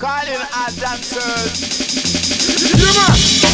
calling our dancers. Yeah,